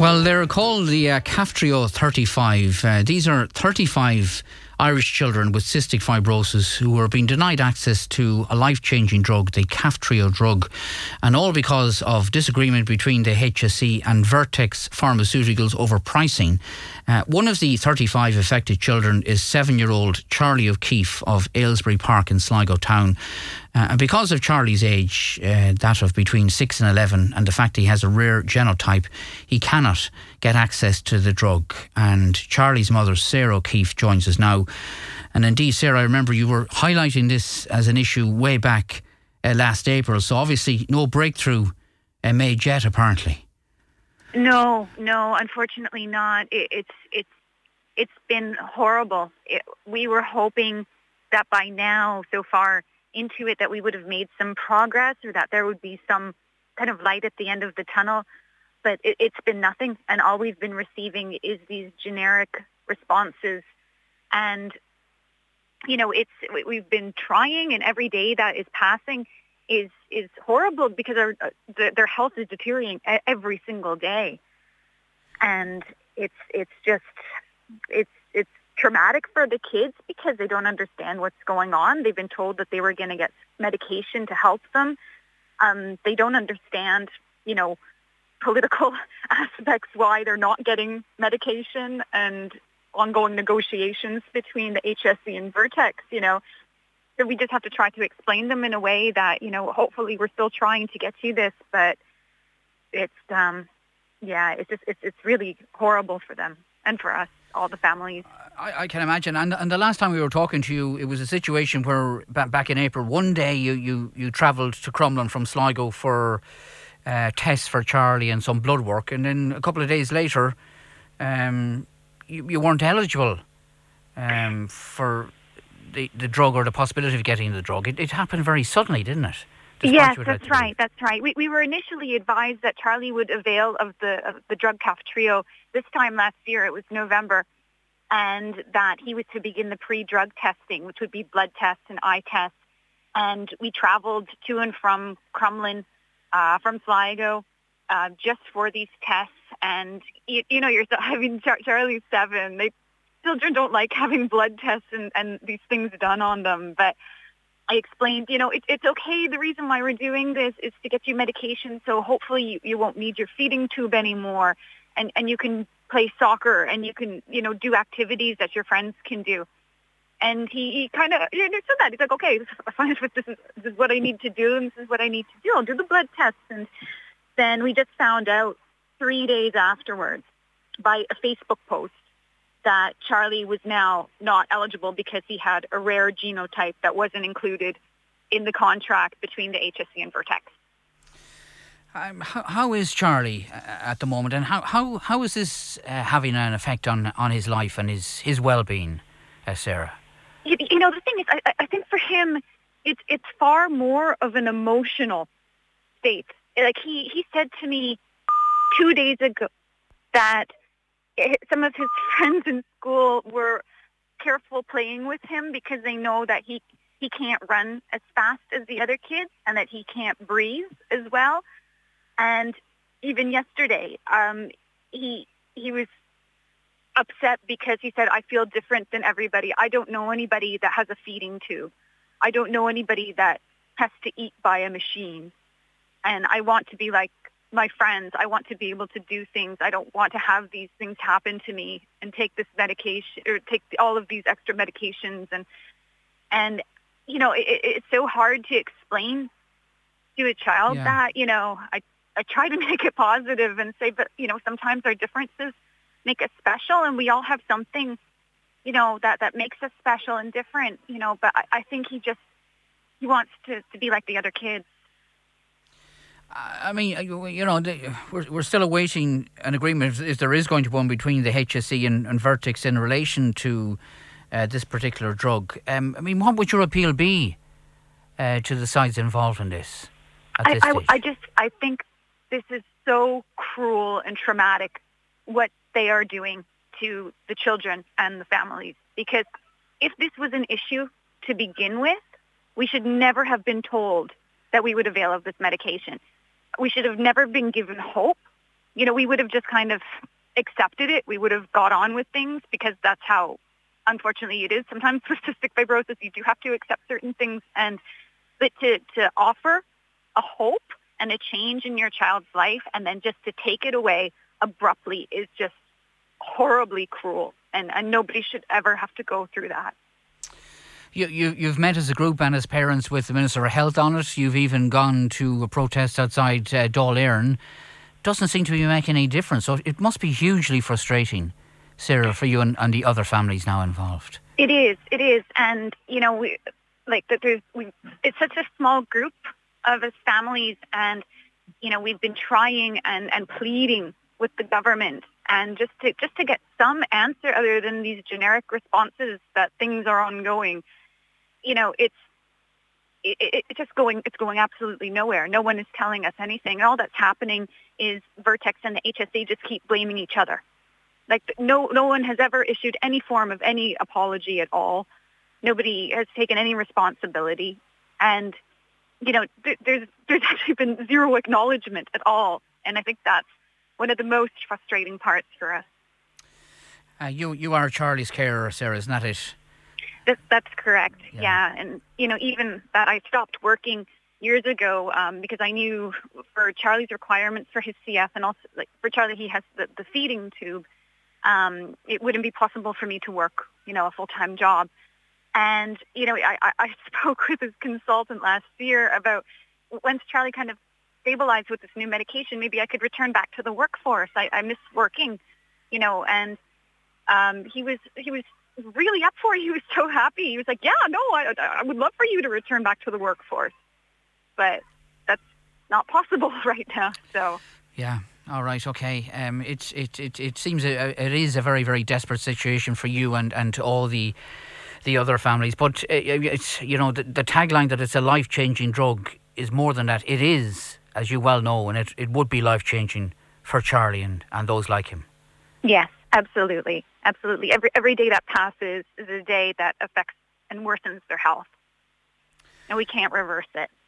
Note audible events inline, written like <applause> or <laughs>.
Well, they're called the uh, Kaftrio 35. Uh, these are 35 Irish children with cystic fibrosis who are being denied access to a life changing drug, the Kaftrio drug, and all because of disagreement between the HSE and Vertex Pharmaceuticals over pricing. Uh, one of the 35 affected children is seven year old Charlie O'Keefe of Aylesbury Park in Sligo town. Uh, and because of Charlie's age, uh, that of between 6 and 11, and the fact he has a rare genotype, he cannot get access to the drug. And Charlie's mother, Sarah O'Keefe, joins us now. And indeed, Sarah, I remember you were highlighting this as an issue way back uh, last April. So obviously, no breakthrough uh, made yet, apparently. No, no, unfortunately not. It, it's it's it's been horrible. It, we were hoping that by now, so far into it, that we would have made some progress or that there would be some kind of light at the end of the tunnel. But it, it's been nothing, and all we've been receiving is these generic responses. And you know, it's we've been trying, and every day that is passing is is horrible because our, uh, the, their health is deteriorating every single day, and it's it's just it's it's traumatic for the kids because they don't understand what's going on. They've been told that they were going to get medication to help them. Um, they don't understand, you know, political <laughs> aspects why they're not getting medication and ongoing negotiations between the HSE and Vertex. You know, so we just have to try to explain them in a way that you know hopefully we're still trying to get to this but it's um yeah it's just it's it's really horrible for them and for us all the families I, I can imagine and and the last time we were talking to you it was a situation where back in April one day you you you travelled to Crumlin from Sligo for uh, tests for Charlie and some blood work and then a couple of days later um, you, you weren't eligible um, for the, the drug or the possibility of getting the drug. It, it happened very suddenly, didn't it? Yes, that's right. That's right. We, we were initially advised that Charlie would avail of the of the drug calf trio this time last year. It was November, and that he was to begin the pre-drug testing, which would be blood tests and eye tests. And we traveled to and from Crumlin, uh, from Sligo, uh, just for these tests. And you, you know, you're <laughs> having Char- Charlie's seven. They children don't like having blood tests and, and these things done on them. But I explained, you know, it, it's okay. The reason why we're doing this is to get you medication, so hopefully you, you won't need your feeding tube anymore, and and you can play soccer and you can, you know, do activities that your friends can do. And he, he kind of you know, said that. He's like, okay, <laughs> fine, this is, this is what I need to do, and this is what I need to do. I'll do the blood tests. And then we just found out three days afterwards by a Facebook post that Charlie was now not eligible because he had a rare genotype that wasn't included in the contract between the HSE and Vertex. Um, how, how is Charlie uh, at the moment, and how, how, how is this uh, having an effect on, on his life and his, his well being, uh, Sarah? You, you, know, the thing is, I, I think for him, it's it's far more of an emotional state. Like he, he said to me two days ago that some of his <laughs> friends in school were careful playing with him because they know that he he can't run as fast as the other kids and that he can't breathe as well. And even yesterday, um, he he was upset because he said, "I feel different than everybody. I don't know anybody that has a feeding tube. I don't know anybody that has to eat by a machine, and I want to be like my friends. I want to be able to do things. I don't want to have these things happen to me and take this medication or take all of these extra medications and and you know it, it's so hard to explain to a child yeah. that you know I I try to <laughs> make it positive and say but you know sometimes our differences make us special and we all have something you know that that makes us special and different you know but I, I think he just he wants to to be like the other kids I mean, you know, we're, we're still awaiting an agreement if there is going to be one between the HSE and, and Vertex in relation to uh, this particular drug. Um, I mean, what would your appeal be uh, to the sides involved in this? I, this I, I just, I think this is so cruel and traumatic what they are doing to the children and the families. Because if this was an issue to begin with, we should never have been told that we would avail of this medication we should have never been given hope. you know, we would have just kind of accepted it. We would have got on with things because that's how, unfortunately, it is. Sometimes <laughs> with cystic fibrosis, you do have to accept certain things. And but to, to offer a hope and a change in your child's life and then just to take it away abruptly is just horribly cruel. And, and nobody should ever have to go through that. You, you, you've met as a group and as parents with the Minister of Health on it. You've even gone to a protest outside uh, Dáil. Doesn't seem to be making any difference. So it must be hugely frustrating, Sarah, for you and, and the other families now involved. It is. It is. And, you know, we, like that there's, we, it's such a small group of us families and, you know, we've been trying and, and pleading with the government and just to just to get some answer other than these generic responses that things are ongoing you know, it's it, it, it's just going it's going absolutely nowhere. No one is telling us anything. All that's happening is Vertex and the HSE just keep blaming each other. Like no no one has ever issued any form of any apology at all. Nobody has taken any responsibility, and you know th- there's there's <laughs> actually been zero acknowledgement at all. And I think that's one of the most frustrating parts for us. Uh, you you are Charlie's carer, Sarah, isn't that it? That, that's correct. Yeah. yeah. And, you know, even that I stopped working years ago um, because I knew for Charlie's requirements for his CF and also like for Charlie, he has the, the feeding tube. Um, it wouldn't be possible for me to work, you know, a full-time job. And, you know, I, I <laughs> spoke with his consultant last year about once Charlie kind of stabilized with this new medication, maybe I could return back to the workforce. I, I miss working, you know, and um, he was he was really up for it. <laughs> He was so happy. He was like, yeah, no, I, I would love for you to return back to the workforce. But that's not possible <laughs> right now. So. Yeah. All right. Okay. Um, it's it it it seems a, it is a very very desperate situation for you and and all the the other families. But uh, it's you know the, the tagline that it's a life changing drug is more than that. It is, as you well know, and it it would be life changing for Charlie and and those like him. Yes. Absolutely, absolutely. Every every day that passes is a day that affects and worsens their health, and we can't reverse it.